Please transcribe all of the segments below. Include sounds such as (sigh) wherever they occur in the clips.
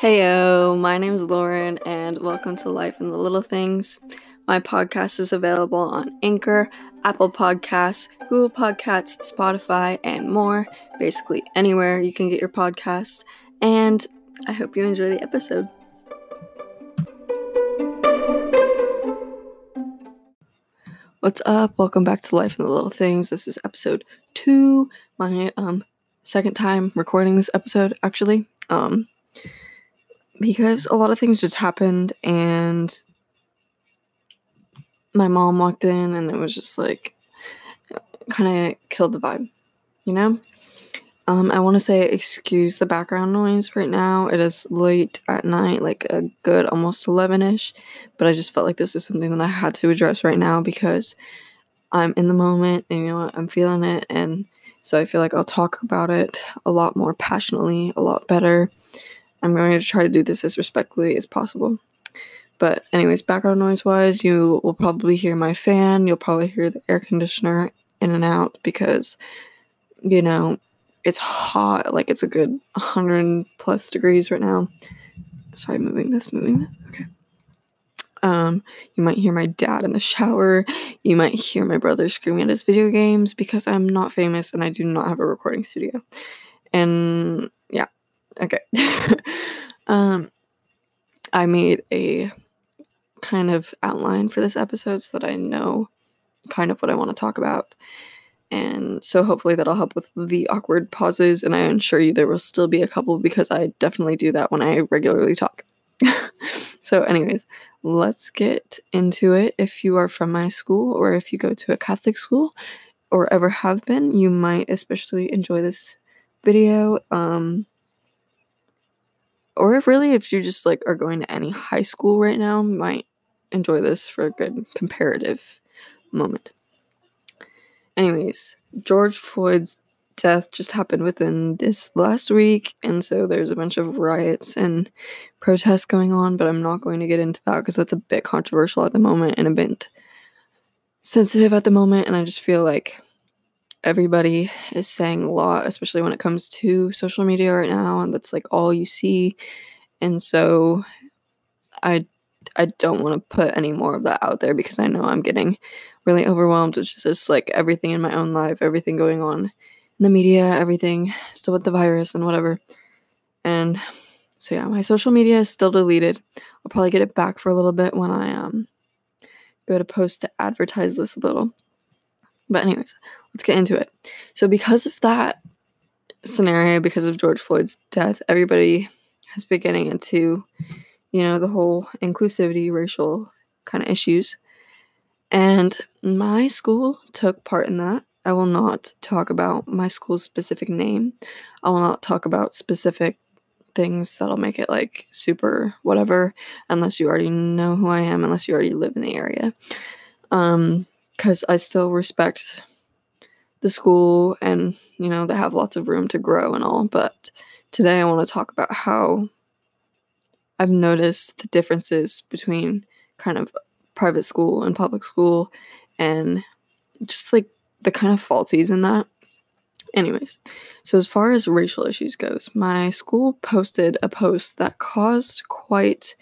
Heyo, my name is Lauren, and welcome to Life in the Little Things. My podcast is available on Anchor, Apple Podcasts, Google Podcasts, Spotify, and more. Basically, anywhere you can get your podcast. And I hope you enjoy the episode. What's up? Welcome back to Life in the Little Things. This is episode two. My um second time recording this episode, actually. Um because a lot of things just happened and my mom walked in and it was just like kind of killed the vibe, you know? Um, I want to say excuse the background noise right now. It is late at night, like a good almost 11 ish, but I just felt like this is something that I had to address right now because I'm in the moment and you know what, I'm feeling it. And so I feel like I'll talk about it a lot more passionately, a lot better. I'm going to try to do this as respectfully as possible. But, anyways, background noise wise, you will probably hear my fan. You'll probably hear the air conditioner in and out because, you know, it's hot. Like it's a good 100 plus degrees right now. Sorry, moving this, moving this. Okay. Um, you might hear my dad in the shower. You might hear my brother screaming at his video games because I'm not famous and I do not have a recording studio. And okay. (laughs) um, I made a kind of outline for this episode so that I know kind of what I want to talk about. And so hopefully that'll help with the awkward pauses. And I assure you there will still be a couple because I definitely do that when I regularly talk. (laughs) so, anyways, let's get into it. If you are from my school or if you go to a Catholic school or ever have been, you might especially enjoy this video. Um, or if really, if you just like are going to any high school right now, might enjoy this for a good comparative moment. Anyways, George Floyd's death just happened within this last week, and so there's a bunch of riots and protests going on, but I'm not going to get into that because that's a bit controversial at the moment and a bit sensitive at the moment, and I just feel like everybody is saying a lot, especially when it comes to social media right now, and that's like all you see. And so I I don't want to put any more of that out there because I know I'm getting really overwhelmed with just like everything in my own life, everything going on in the media, everything still with the virus and whatever. And so yeah, my social media is still deleted. I'll probably get it back for a little bit when I um go to post to advertise this a little. But anyways, let's get into it. So because of that scenario, because of George Floyd's death, everybody has been getting into, you know, the whole inclusivity, racial kind of issues. And my school took part in that. I will not talk about my school's specific name. I will not talk about specific things that'll make it like super whatever unless you already know who I am, unless you already live in the area. Um, because I still respect the school and you know they have lots of room to grow and all, but today I want to talk about how I've noticed the differences between kind of private school and public school and just like the kind of faulties in that. Anyways, so as far as racial issues goes, my school posted a post that caused quite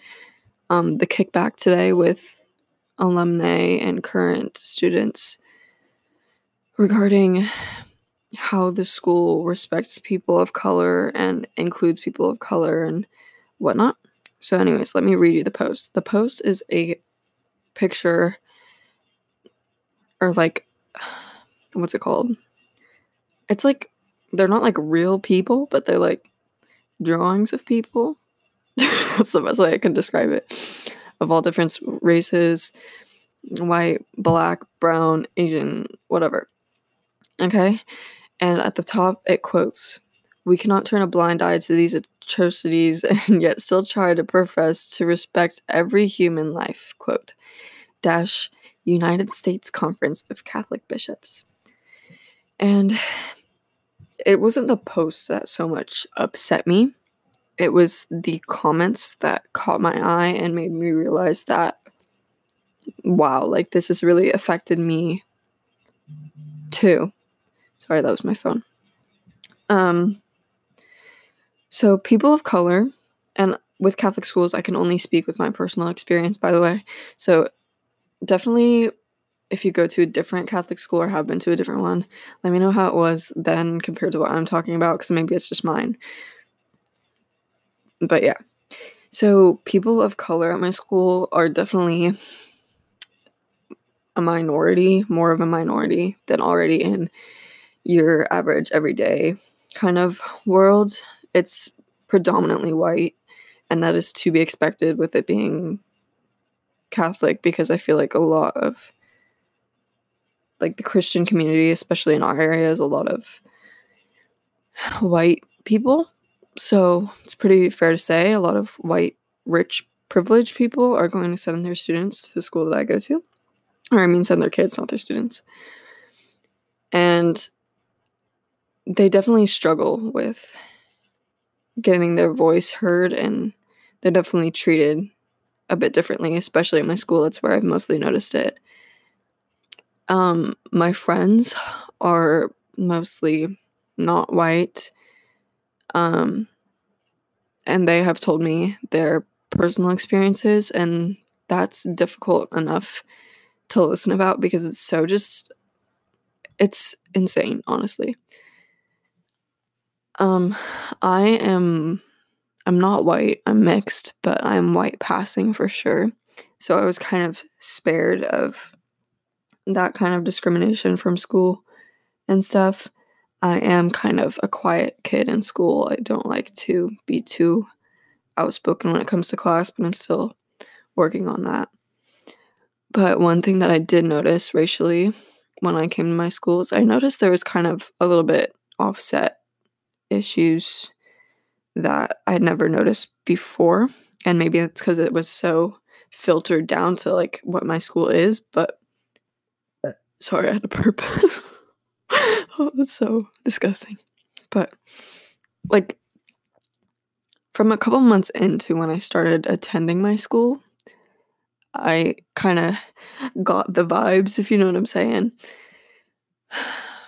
um, the kickback today with alumni and current students regarding how the school respects people of color and includes people of color and whatnot. So, anyways, let me read you the post. The post is a picture or like (sighs) what's it called? It's like they're not like real people, but they're like drawings of people. (laughs) That's the best way I can describe it. Of all different races white, black, brown, Asian, whatever. Okay? And at the top, it quotes We cannot turn a blind eye to these atrocities (laughs) and yet still try to profess to respect every human life. Quote dash United States Conference of Catholic Bishops. And it wasn't the post that so much upset me. It was the comments that caught my eye and made me realize that, wow, like this has really affected me too. Sorry, that was my phone. Um, so people of color, and with Catholic schools, I can only speak with my personal experience, by the way. So definitely if you go to a different Catholic school or have been to a different one, let me know how it was then compared to what I'm talking about because maybe it's just mine. But yeah. So people of color at my school are definitely a minority, more of a minority than already in your average everyday kind of world. It's predominantly white, and that is to be expected with it being Catholic because I feel like a lot of like the Christian community, especially in our area, is a lot of white people. So it's pretty fair to say a lot of white, rich, privileged people are going to send their students to the school that I go to. Or I mean, send their kids, not their students. And they definitely struggle with getting their voice heard and they're definitely treated a bit differently, especially at my school. That's where I've mostly noticed it. Um, my friends are mostly not white. Um, and they have told me their personal experiences, and that's difficult enough to listen about because it's so just it's insane, honestly. Um, I am I'm not white, I'm mixed, but I'm white passing for sure. So I was kind of spared of that kind of discrimination from school and stuff. I am kind of a quiet kid in school. I don't like to be too outspoken when it comes to class, but I'm still working on that. But one thing that I did notice racially when I came to my schools, I noticed there was kind of a little bit offset issues that I'd never noticed before. And maybe it's because it was so filtered down to like what my school is, but uh, sorry, I had to burp. (laughs) oh, that's so disgusting. But like from a couple months into when I started attending my school, I kind of got the vibes, if you know what I'm saying.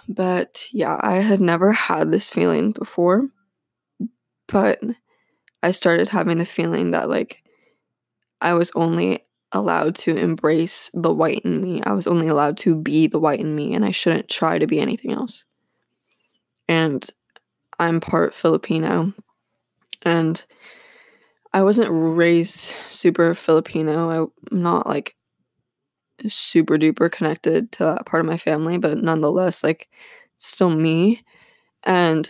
But yeah, I had never had this feeling before. But I started having the feeling that, like, I was only allowed to embrace the white in me. I was only allowed to be the white in me, and I shouldn't try to be anything else. And I'm part Filipino, and I wasn't raised super Filipino. I'm not like super duper connected to that part of my family, but nonetheless, like, still me. And,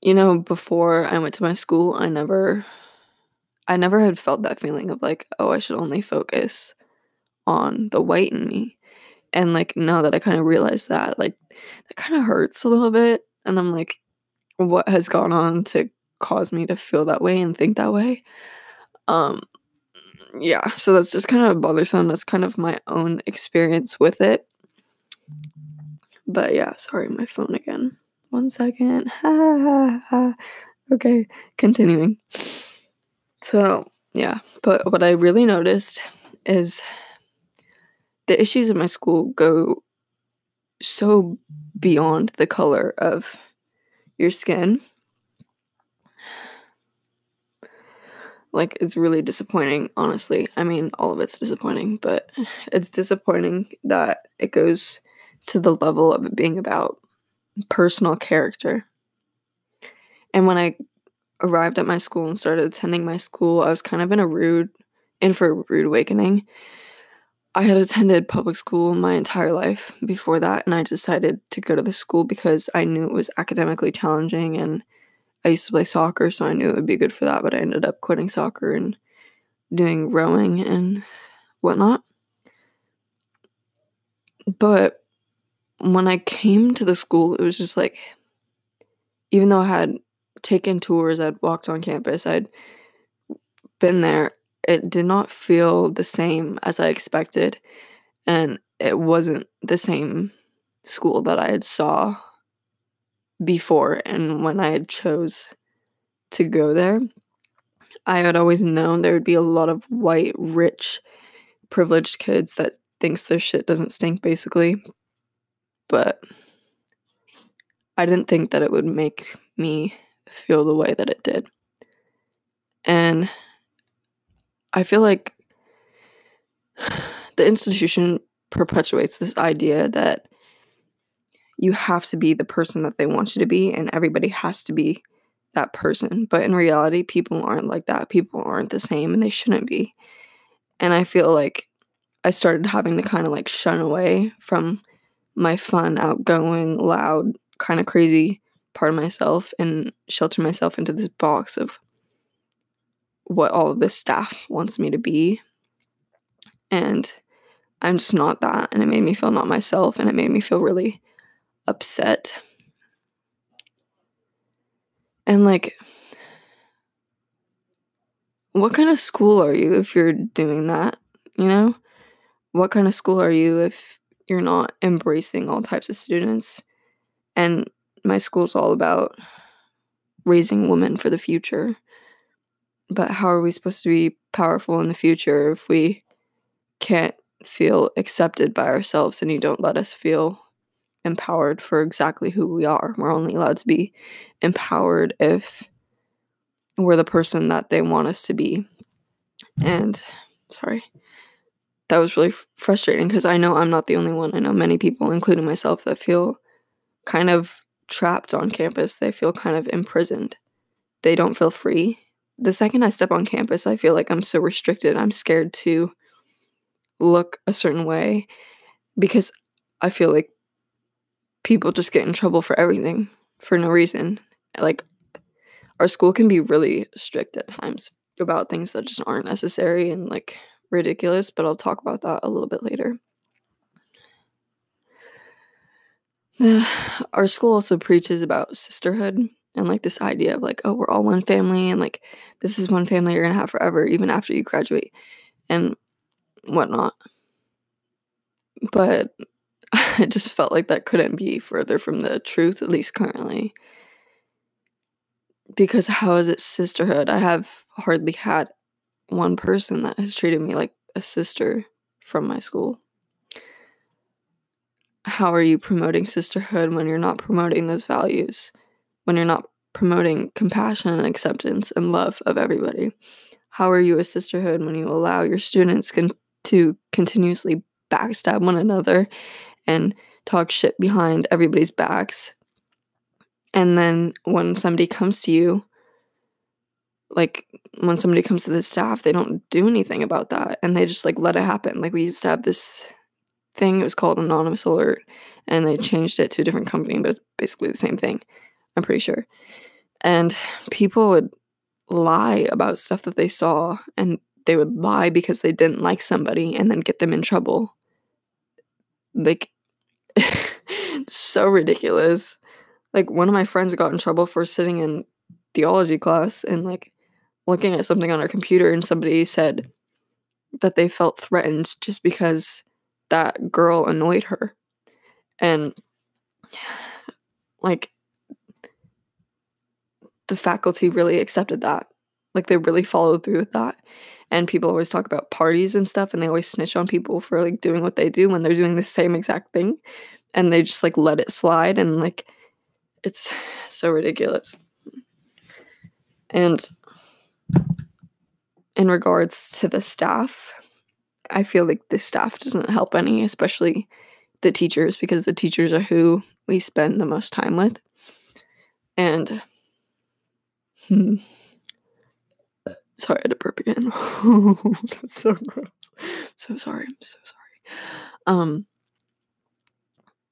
you know, before I went to my school, I never, I never had felt that feeling of like, oh, I should only focus on the white in me. And like, now that I kind of realized that, like, that kind of hurts a little bit. And I'm like, what has gone on to cause me to feel that way and think that way? Um, yeah, so that's just kind of bothersome. That's kind of my own experience with it. But yeah, sorry, my phone again. One second. (laughs) okay, continuing. So, yeah, but what I really noticed is the issues in my school go so beyond the color of your skin like it's really disappointing honestly. I mean all of it's disappointing but it's disappointing that it goes to the level of it being about personal character. And when i arrived at my school and started attending my school i was kind of in a rude in for a rude awakening. I had attended public school my entire life before that and i decided to go to the school because i knew it was academically challenging and I used to play soccer, so I knew it would be good for that, but I ended up quitting soccer and doing rowing and whatnot. But when I came to the school, it was just like, even though I had taken tours, I'd walked on campus, I'd been there, it did not feel the same as I expected. And it wasn't the same school that I had saw before and when I had chose to go there, I had always known there would be a lot of white, rich, privileged kids that thinks their shit doesn't stink basically. But I didn't think that it would make me feel the way that it did. And I feel like (sighs) the institution perpetuates this idea that you have to be the person that they want you to be, and everybody has to be that person. But in reality, people aren't like that. People aren't the same, and they shouldn't be. And I feel like I started having to kind of like shun away from my fun, outgoing, loud, kind of crazy part of myself and shelter myself into this box of what all of this staff wants me to be. And I'm just not that. And it made me feel not myself and it made me feel really upset. And like, what kind of school are you if you're doing that? You know? What kind of school are you if you're not embracing all types of students? And my school's all about raising women for the future. But how are we supposed to be powerful in the future if we can't feel accepted by ourselves and you don't let us feel empowered for exactly who we are? We're only allowed to be empowered if we're the person that they want us to be. And sorry, that was really frustrating because I know I'm not the only one. I know many people, including myself, that feel kind of trapped on campus. They feel kind of imprisoned. They don't feel free. The second I step on campus, I feel like I'm so restricted. I'm scared to look a certain way because I feel like people just get in trouble for everything for no reason. Like, our school can be really strict at times about things that just aren't necessary and like ridiculous, but I'll talk about that a little bit later. (sighs) our school also preaches about sisterhood and like this idea of like, oh, we're all one family and like this is one family you're gonna have forever, even after you graduate and whatnot. But (laughs) I just felt like that couldn't be further from the truth, at least currently. Because how is it sisterhood? I have hardly had one person that has treated me like a sister from my school how are you promoting sisterhood when you're not promoting those values? When you're not promoting compassion and acceptance and love of everybody? How are you a sisterhood when you allow your students con- to continuously backstab one another and talk shit behind everybody's backs? And then when somebody comes to you, like when somebody comes to the staff, they don't do anything about that and they just like let it happen. Like we used to have this thing. It was called Anonymous Alert, and they changed it to a different company, but it's basically the same thing. I'm pretty sure. And people would lie about stuff that they saw, and they would lie because they didn't like somebody and then get them in trouble. Like, (laughs) so ridiculous. Like, one of my friends got in trouble for sitting in theology class and, like, looking at something on her computer, and somebody said that they felt threatened just because that girl annoyed her. And like the faculty really accepted that. Like they really followed through with that. And people always talk about parties and stuff and they always snitch on people for like doing what they do when they're doing the same exact thing and they just like let it slide and like it's (sighs) so ridiculous. And in regards to the staff, I feel like the staff doesn't help any, especially the teachers, because the teachers are who we spend the most time with. And (laughs) hmm, sorry, I had to burp again. (laughs) That's so gross. So sorry. I'm so sorry. Um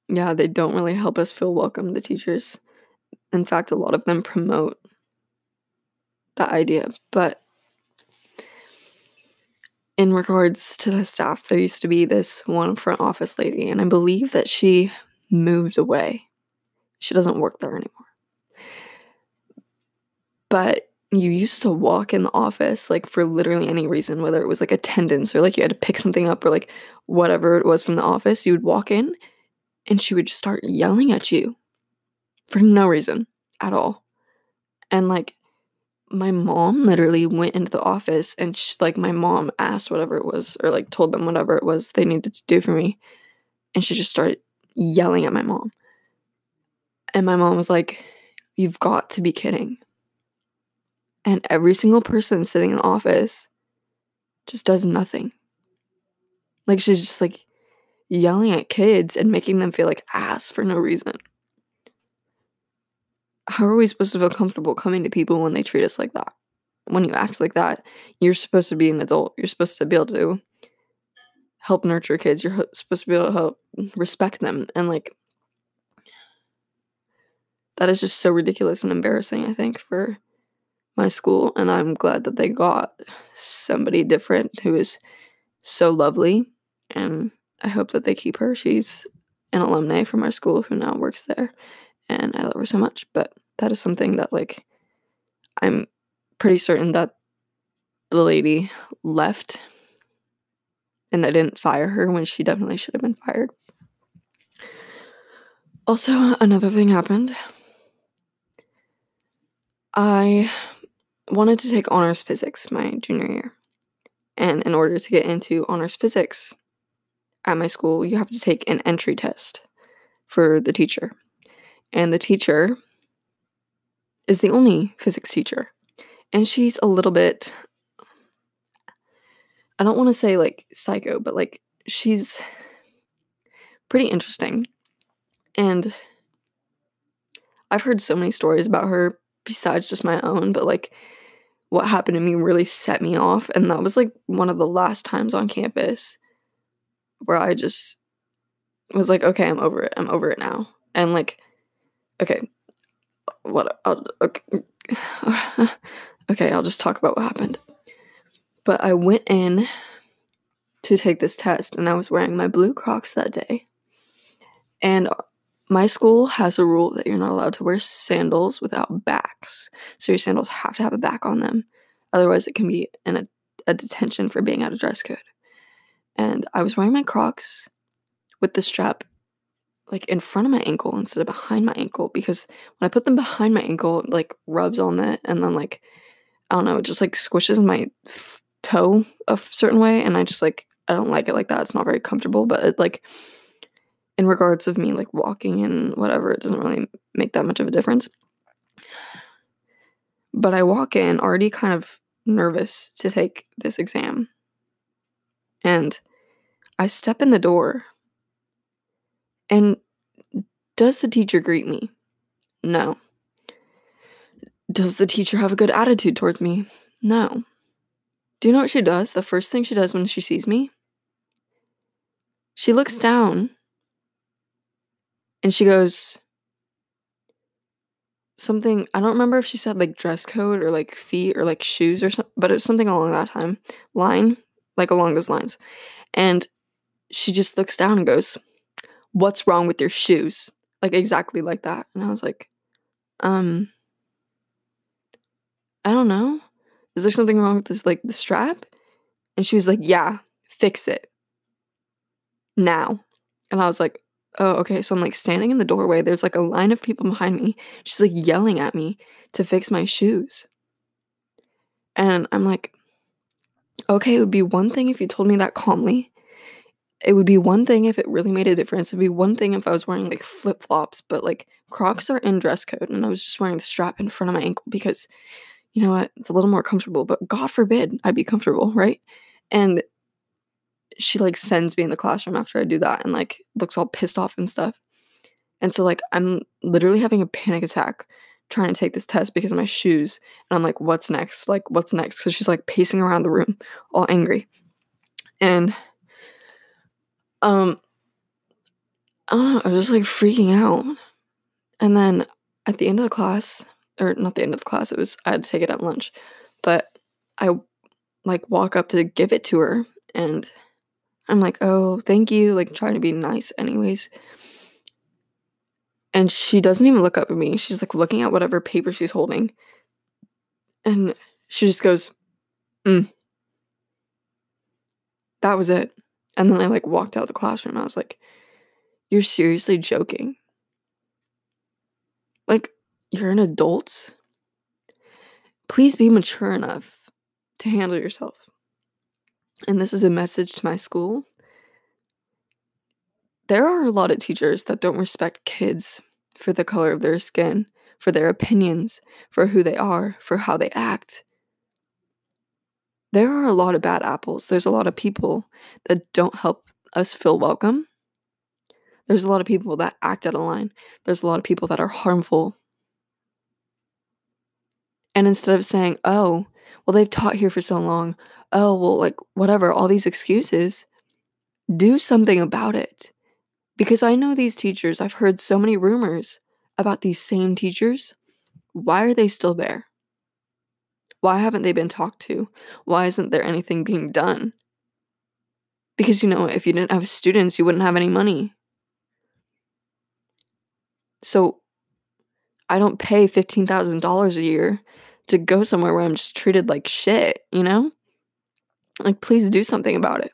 yeah, they don't really help us feel welcome, the teachers. In fact, a lot of them promote that idea, but in regards to the staff, there used to be this one front office lady, and I believe that she moved away. She doesn't work there anymore. But you used to walk in the office like for literally any reason, whether it was like attendance or like you had to pick something up or like whatever it was from the office, you would walk in and she would just start yelling at you for no reason at all. And like my mom literally went into the office and she, like my mom asked whatever it was or like told them whatever it was they needed to do for me and she just started yelling at my mom and my mom was like you've got to be kidding And every single person sitting in the office just does nothing. Like she's just like yelling at kids and making them feel like ass for no reason. How are we supposed to feel comfortable coming to people when they treat us like that? When you act like that, you're supposed to be an adult. You're supposed to be able to help nurture kids. You're supposed to be able to help respect them. And like, that is just so ridiculous and embarrassing, I think, for my school. And I'm glad that they got somebody different who is so lovely. And I hope that they keep her. She's an alumni from our school who now works there. And I love her so much. But that is something that, like, I'm pretty certain that the lady left and I didn't fire her when she definitely should have been fired. Also, another thing happened. I wanted to take honors physics my junior year. And in order to get into honors physics at my school, you have to take an entry test for the teacher. And the teacher is the only physics teacher. And she's a little bit I don't want to say like psycho, but like she's pretty interesting. And I've heard so many stories about her besides just my own, but like what happened to me really set me off. And that was like one of the last times on campus where I just was like, okay, I'm over it. I'm over it now. And like, okay, what? I'll, okay, (sighs) okay, I'll just talk about what happened. But I went in to take this test and I was wearing my blue Crocs that day. And my school has a rule that you're not allowed to wear sandals without backs. So your sandals have to have a back on them. Otherwise, it can be in a, a detention for being out of dress code. And I was wearing my Crocs with the strap like in front of my ankle instead of behind my ankle because when I put them behind my ankle, it, like rubs on it and then like I don't know, it just like squishes my f- toe a certain way and I just like I don't like it like that. It's not very comfortable, but it, like in regards of me like walking and whatever, it doesn't really make that much of a difference. But I walk in already kind of nervous to take this exam. And I step in the door. And does the teacher greet me? No. Does the teacher have a good attitude towards me? No. Do you know what she does? The first thing she does when she sees me? She looks down and she goes, something I don't remember if she said like dress code or like feet or like shoes or something, but it was something along that time line, like along those lines. And she just looks down and goes, What's wrong with your shoes? Like exactly like that. And I was like, um, I don't know is there something wrong with this like the strap and she was like yeah fix it now and i was like oh okay so i'm like standing in the doorway there's like a line of people behind me she's like yelling at me to fix my shoes. And i'm like okay it would be one thing if you told me that calmly. It would be one thing if it really made a difference. It'd be one thing if i was wearing like flip-flops but like crocs are in dress code and i was just wearing the strap in front of my ankle because you know what, it's a little more comfortable, but God forbid I'd be comfortable, right? And she like sends me in the classroom after I do that and like looks all pissed off and stuff. And so like I'm literally having a panic attack trying to take this test because of my shoes. And I'm like, what's next? Like, what's next? Because she's like pacing around the room, all angry. And um I don't know, I was just like freaking out. And then at the end of the class, or not the end of the class, it was I had to take it at lunch. But I like walk up to give it to her and I'm like, "Oh, thank you." Like trying to be nice anyways. And she doesn't even look up at me. She's like looking at whatever paper she's holding. And she just goes, "Mm." That was it. And then I like walked out of the classroom. I was like, "You're seriously joking?" Like you're an adult. Please be mature enough to handle yourself. And this is a message to my school. There are a lot of teachers that don't respect kids for the color of their skin, for their opinions, for who they are, for how they act. there are a lot of bad apples. There's a lot of people that don't help us feel welcome. There's a lot of people that act out of line. There's a lot of people that are harmful. And instead of saying, oh, well, they've taught here for so long, oh, well, like, whatever, all these excuses, do something about it. Because I know these teachers, I've heard so many rumors about these same teachers. Why are they still there? Why haven't they been talked to? Why isn't there anything being done? Because, you know, if you didn't have students, you wouldn't have any money. So I don't pay $15,000 a year to go somewhere where I'm just treated like shit, you know? Like, please do something about it.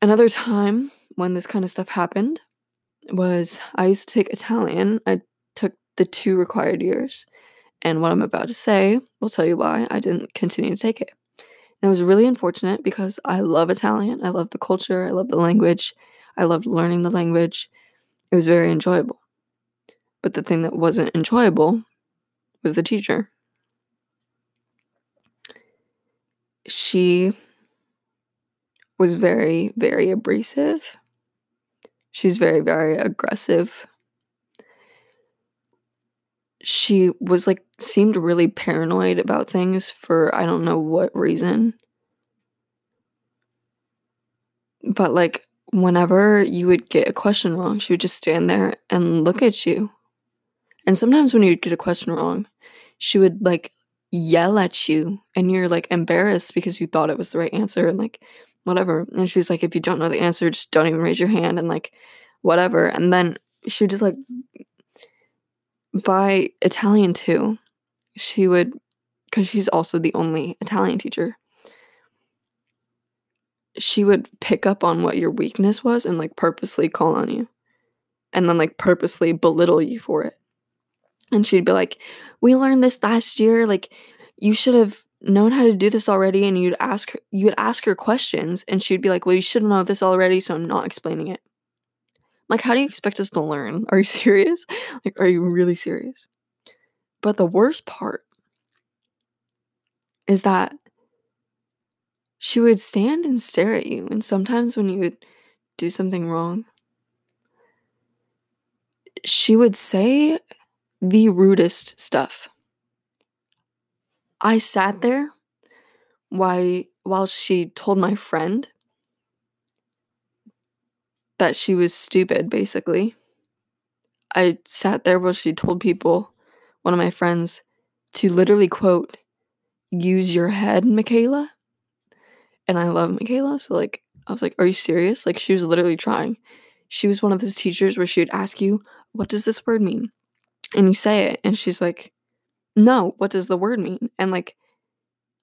Another time when this kind of stuff happened was I used to take Italian. I took the two required years. And what I'm about to say will tell you why I didn't continue to take it. And it was really unfortunate because I love Italian. I love the culture. I love the language. I loved learning the language. It was very enjoyable. But the thing that wasn't enjoyable was the teacher. She was very, very abrasive. She was very, very aggressive. She was like, seemed really paranoid about things for I don't know what reason. But like, whenever you would get a question wrong, she would just stand there and look at you. And sometimes when you'd get a question wrong, she would like yell at you and you're like embarrassed because you thought it was the right answer and like whatever. And she was like, if you don't know the answer, just don't even raise your hand and like whatever. And then she would just like by Italian too, she would because she's also the only Italian teacher she would pick up on what your weakness was and like purposely call on you and then like purposely belittle you for it. And she'd be like, "We learned this last year. Like you should have known how to do this already." And you'd ask her, you would ask her questions and she'd be like, "Well, you should know this already, so I'm not explaining it." Like, how do you expect us to learn? Are you (laughs) serious? Like, are you really serious? But the worst part is that she would stand and stare at you. And sometimes when you would do something wrong, she would say the rudest stuff. I sat there while, while she told my friend that she was stupid, basically. I sat there while she told people, one of my friends, to literally quote, use your head, Michaela and I love Michaela. So like I was like, "Are you serious?" Like she was literally trying. She was one of those teachers where she would ask you, "What does this word mean?" And you say it, and she's like, "No, what does the word mean?" And like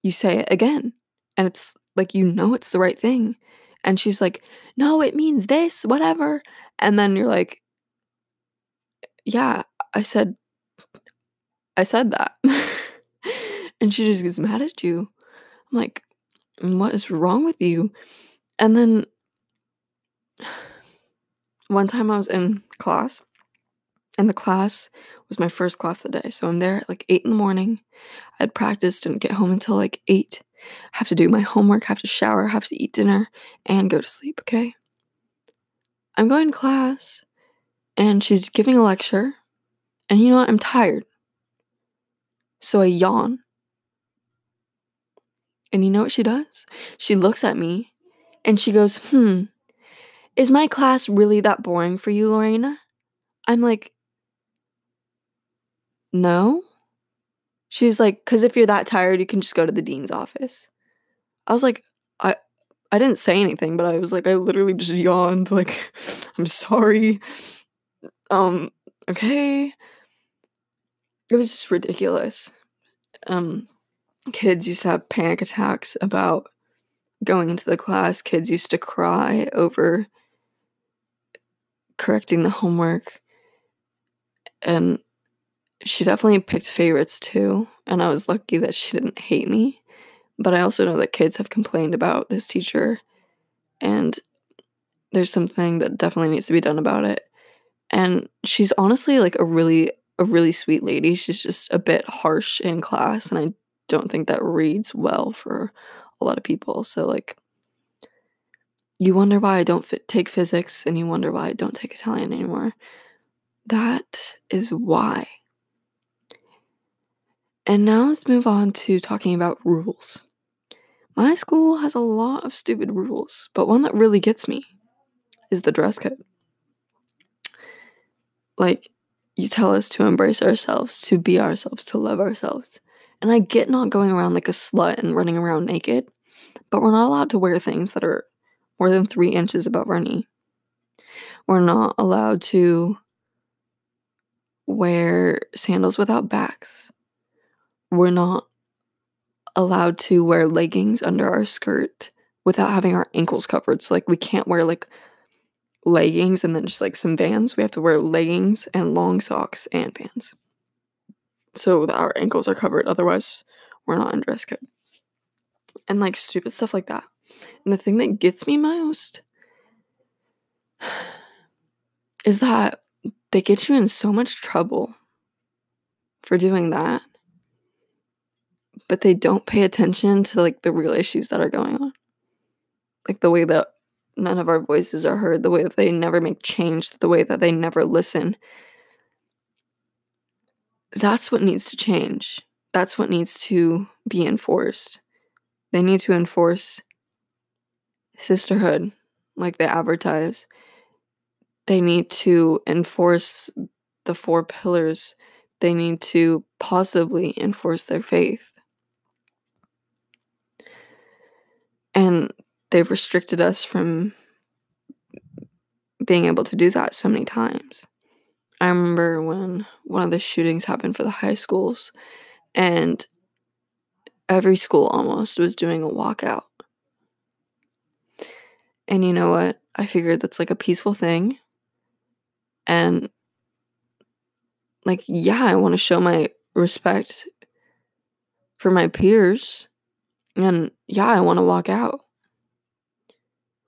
you say it again, and it's like you know it's the right thing. And she's like, "No, it means this, whatever." And then you're like, "Yeah, I said I said that." (laughs) and she just gets mad at you. I'm like, mm, what is wrong with you? And then (sighs) one time I was in class, and the class was my first class of the day. So I'm there at like 8 in the morning. I had practiced, didn't get home until like 8. I have to do my homework, have to shower, have to eat dinner, and go to sleep, okay? I'm going to class, and she's giving a lecture, and you know what? I'm tired. So I yawn and you know what she does? She looks at me and she goes, Hmm, is my class really that boring for you, Lorena? I'm like, No. She's like, Because if you're that tired, you can just go to the dean's office. I was like, I. I didn't say anything, but I was like, I literally just yawned, like, (laughs) I'm sorry. Um, okay. It was just ridiculous. Um, kids used to have panic attacks about going into the class. Kids used to cry over correcting the homework. And she definitely picked favorites too. And I was lucky that she didn't hate me. But I also know that kids have complained about this teacher. And there's something that definitely needs to be done about it. And she's honestly like a really a really sweet lady. She's just a bit harsh in class and I don't think that reads well for a lot of people. So, like, you wonder why I don't fit, take physics and you wonder why I don't take Italian anymore. That is why. And now let's move on to talking about rules. My school has a lot of stupid rules, but one that really gets me is the dress code. Like, you tell us to embrace ourselves, to be ourselves, to love ourselves. And I get not going around like a slut and running around naked, but we're not allowed to wear things that are more than three inches above our knee. We're not allowed to wear sandals without backs. We're not allowed to wear leggings under our skirt without having our ankles covered. So, like, we can't wear like leggings and then just like some vans. We have to wear leggings and long socks and pants so that our ankles are covered. Otherwise, we're not in dress code. And like stupid stuff like that. And the thing that gets me most is that they get you in so much trouble for doing that, but they don't pay attention to like the real issues that are going on. Like the way that none of our voices are heard, the way that they never make change, the way that they never listen. That's what needs to change. That's what needs to be enforced. They need to enforce sisterhood like they advertise. They need to enforce the four pillars. They need to positively enforce their faith. And they've restricted us from being able to do that so many times. I remember when one of the shootings happened for the high schools, and every school almost was doing a walkout. And you know what? I figured that's like a peaceful thing. And, like, yeah, I want to show my respect for my peers. And yeah, I want to walk out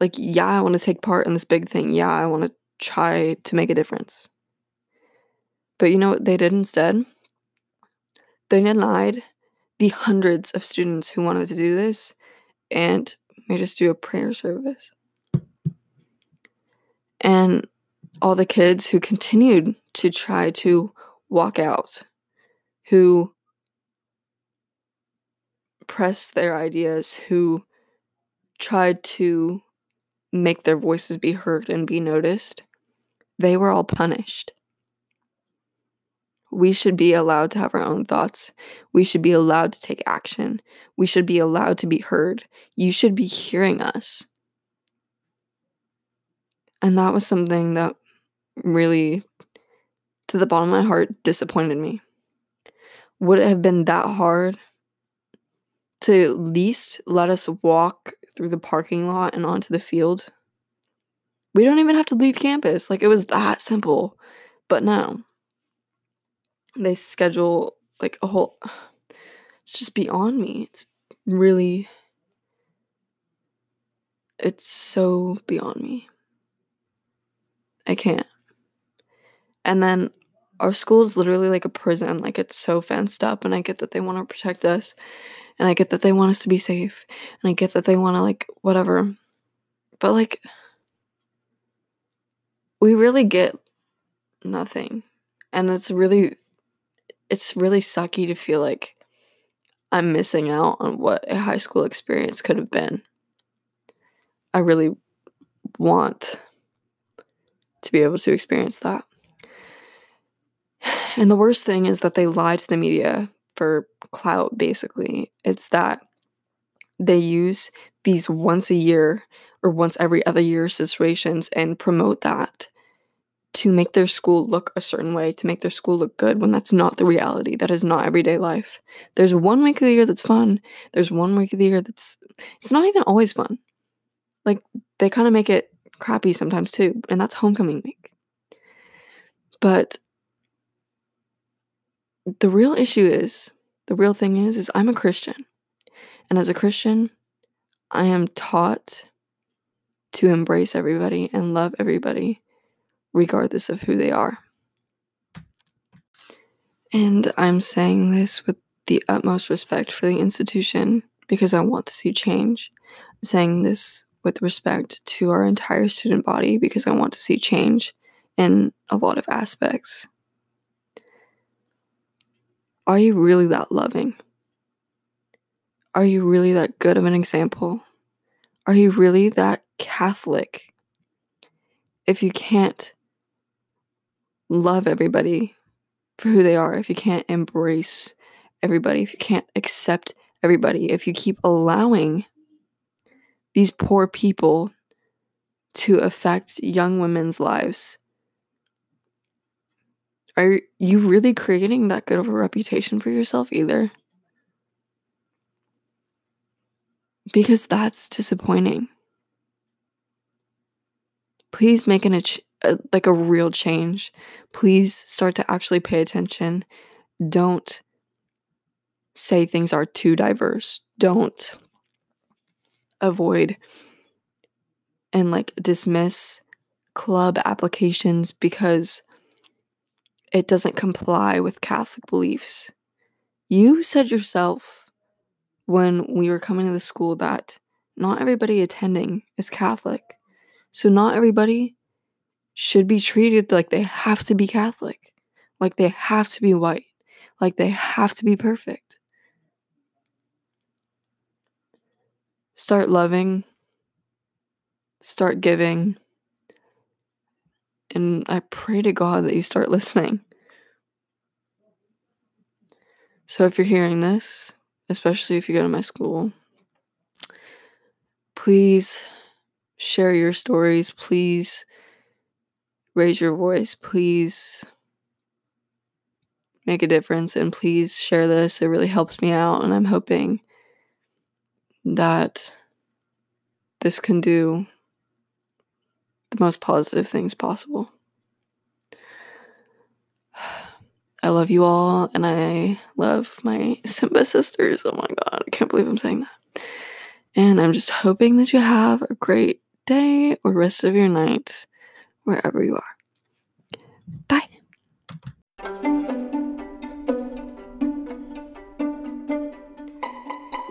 like, yeah, I want to take part in this big thing. Yeah, I want to try to make a difference. But you know what they did instead? They denied the hundreds of students who wanted to do this and made us do a prayer service. And all the kids who continued to try to walk out, who pressed their ideas, who tried to make their voices be heard and be noticed, they were all punished. We should be allowed to have our own thoughts. We should be allowed to take action. We should be allowed to be heard. You should be hearing us. And that was something that really, to the bottom of my heart, disappointed me. Would it have been that hard to least let us walk through the parking lot and onto the field. We don't even have to leave campus. Like it was that simple. But no. They schedule like a whole (sighs) it's just beyond me. It's really it's so beyond me. I can't. And then our school is literally like a prison. Like it's so fenced up, and I get that they want to protect us. And I get that they want us to be safe. And I get that they want to, like, whatever. But, like, we really get nothing. And it's really, it's really sucky to feel like I'm missing out on what a high school experience could have been. I really want to be able to experience that. (sighs) And the worst thing is that they lie to the media for clout, basically. It's that they use these once a year or once every other year situations and promote that to make their school look a certain way, to make their school look good when that's not the reality. That is not everyday life. There's one week of the year that's fun. There's one week of the year that's it's not even always fun. Like they kind of make it crappy sometimes too, and that's homecoming week. But the real issue is the real thing is is I'm a Christian. And as a Christian, I am taught to embrace everybody and love everybody regardless of who they are. And I'm saying this with the utmost respect for the institution because I want to see change. I'm saying this with respect to our entire student body because I want to see change in a lot of aspects. Are you really that loving? Are you really that good of an example? Are you really that Catholic? If you can't love everybody for who they are, if you can't embrace everybody, if you can't accept everybody, if you keep allowing these poor people to affect young women's lives, are you really creating that good of a reputation for yourself either? Because that's disappointing. Please make an, a, a, uh, like a real change. Please start to actually pay attention. Don't say things are too diverse. Don't avoid and like dismiss club applications because it doesn't comply with Catholic beliefs. You said yourself when we were coming to the school that not everybody attending is Catholic. So, not everybody should be treated like they have to be Catholic, like they have to be white, like they have to be perfect. Start loving, start giving, and I pray to God that you start listening. So if you're hearing this, especially if you go to my school, please share your stories. Please raise your voice. Please make a difference and please share this. It really helps me out, and I'm hoping that this can do the most positive things possible. (sighs) I love you all, and I love my (laughs) Simba sisters. Oh my god, I can't believe I'm saying that. And I'm just hoping that you have a great day or rest of your night wherever you are. Bye.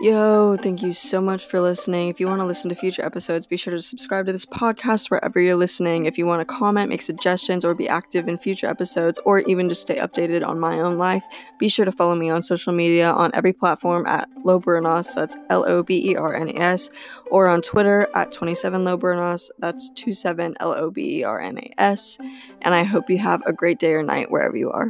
Yo, thank you so much for listening. If you want to listen to future episodes, be sure to subscribe to this podcast wherever you're listening. If you want to comment, make suggestions, or be active in future episodes, or even just stay updated on my own life, be sure to follow me on social media on every platform at Lobernas, that's L O B E R N A S, or on Twitter at 27 Lobernas, that's 27 L O B E R N A S. And I hope you have a great day or night wherever you are.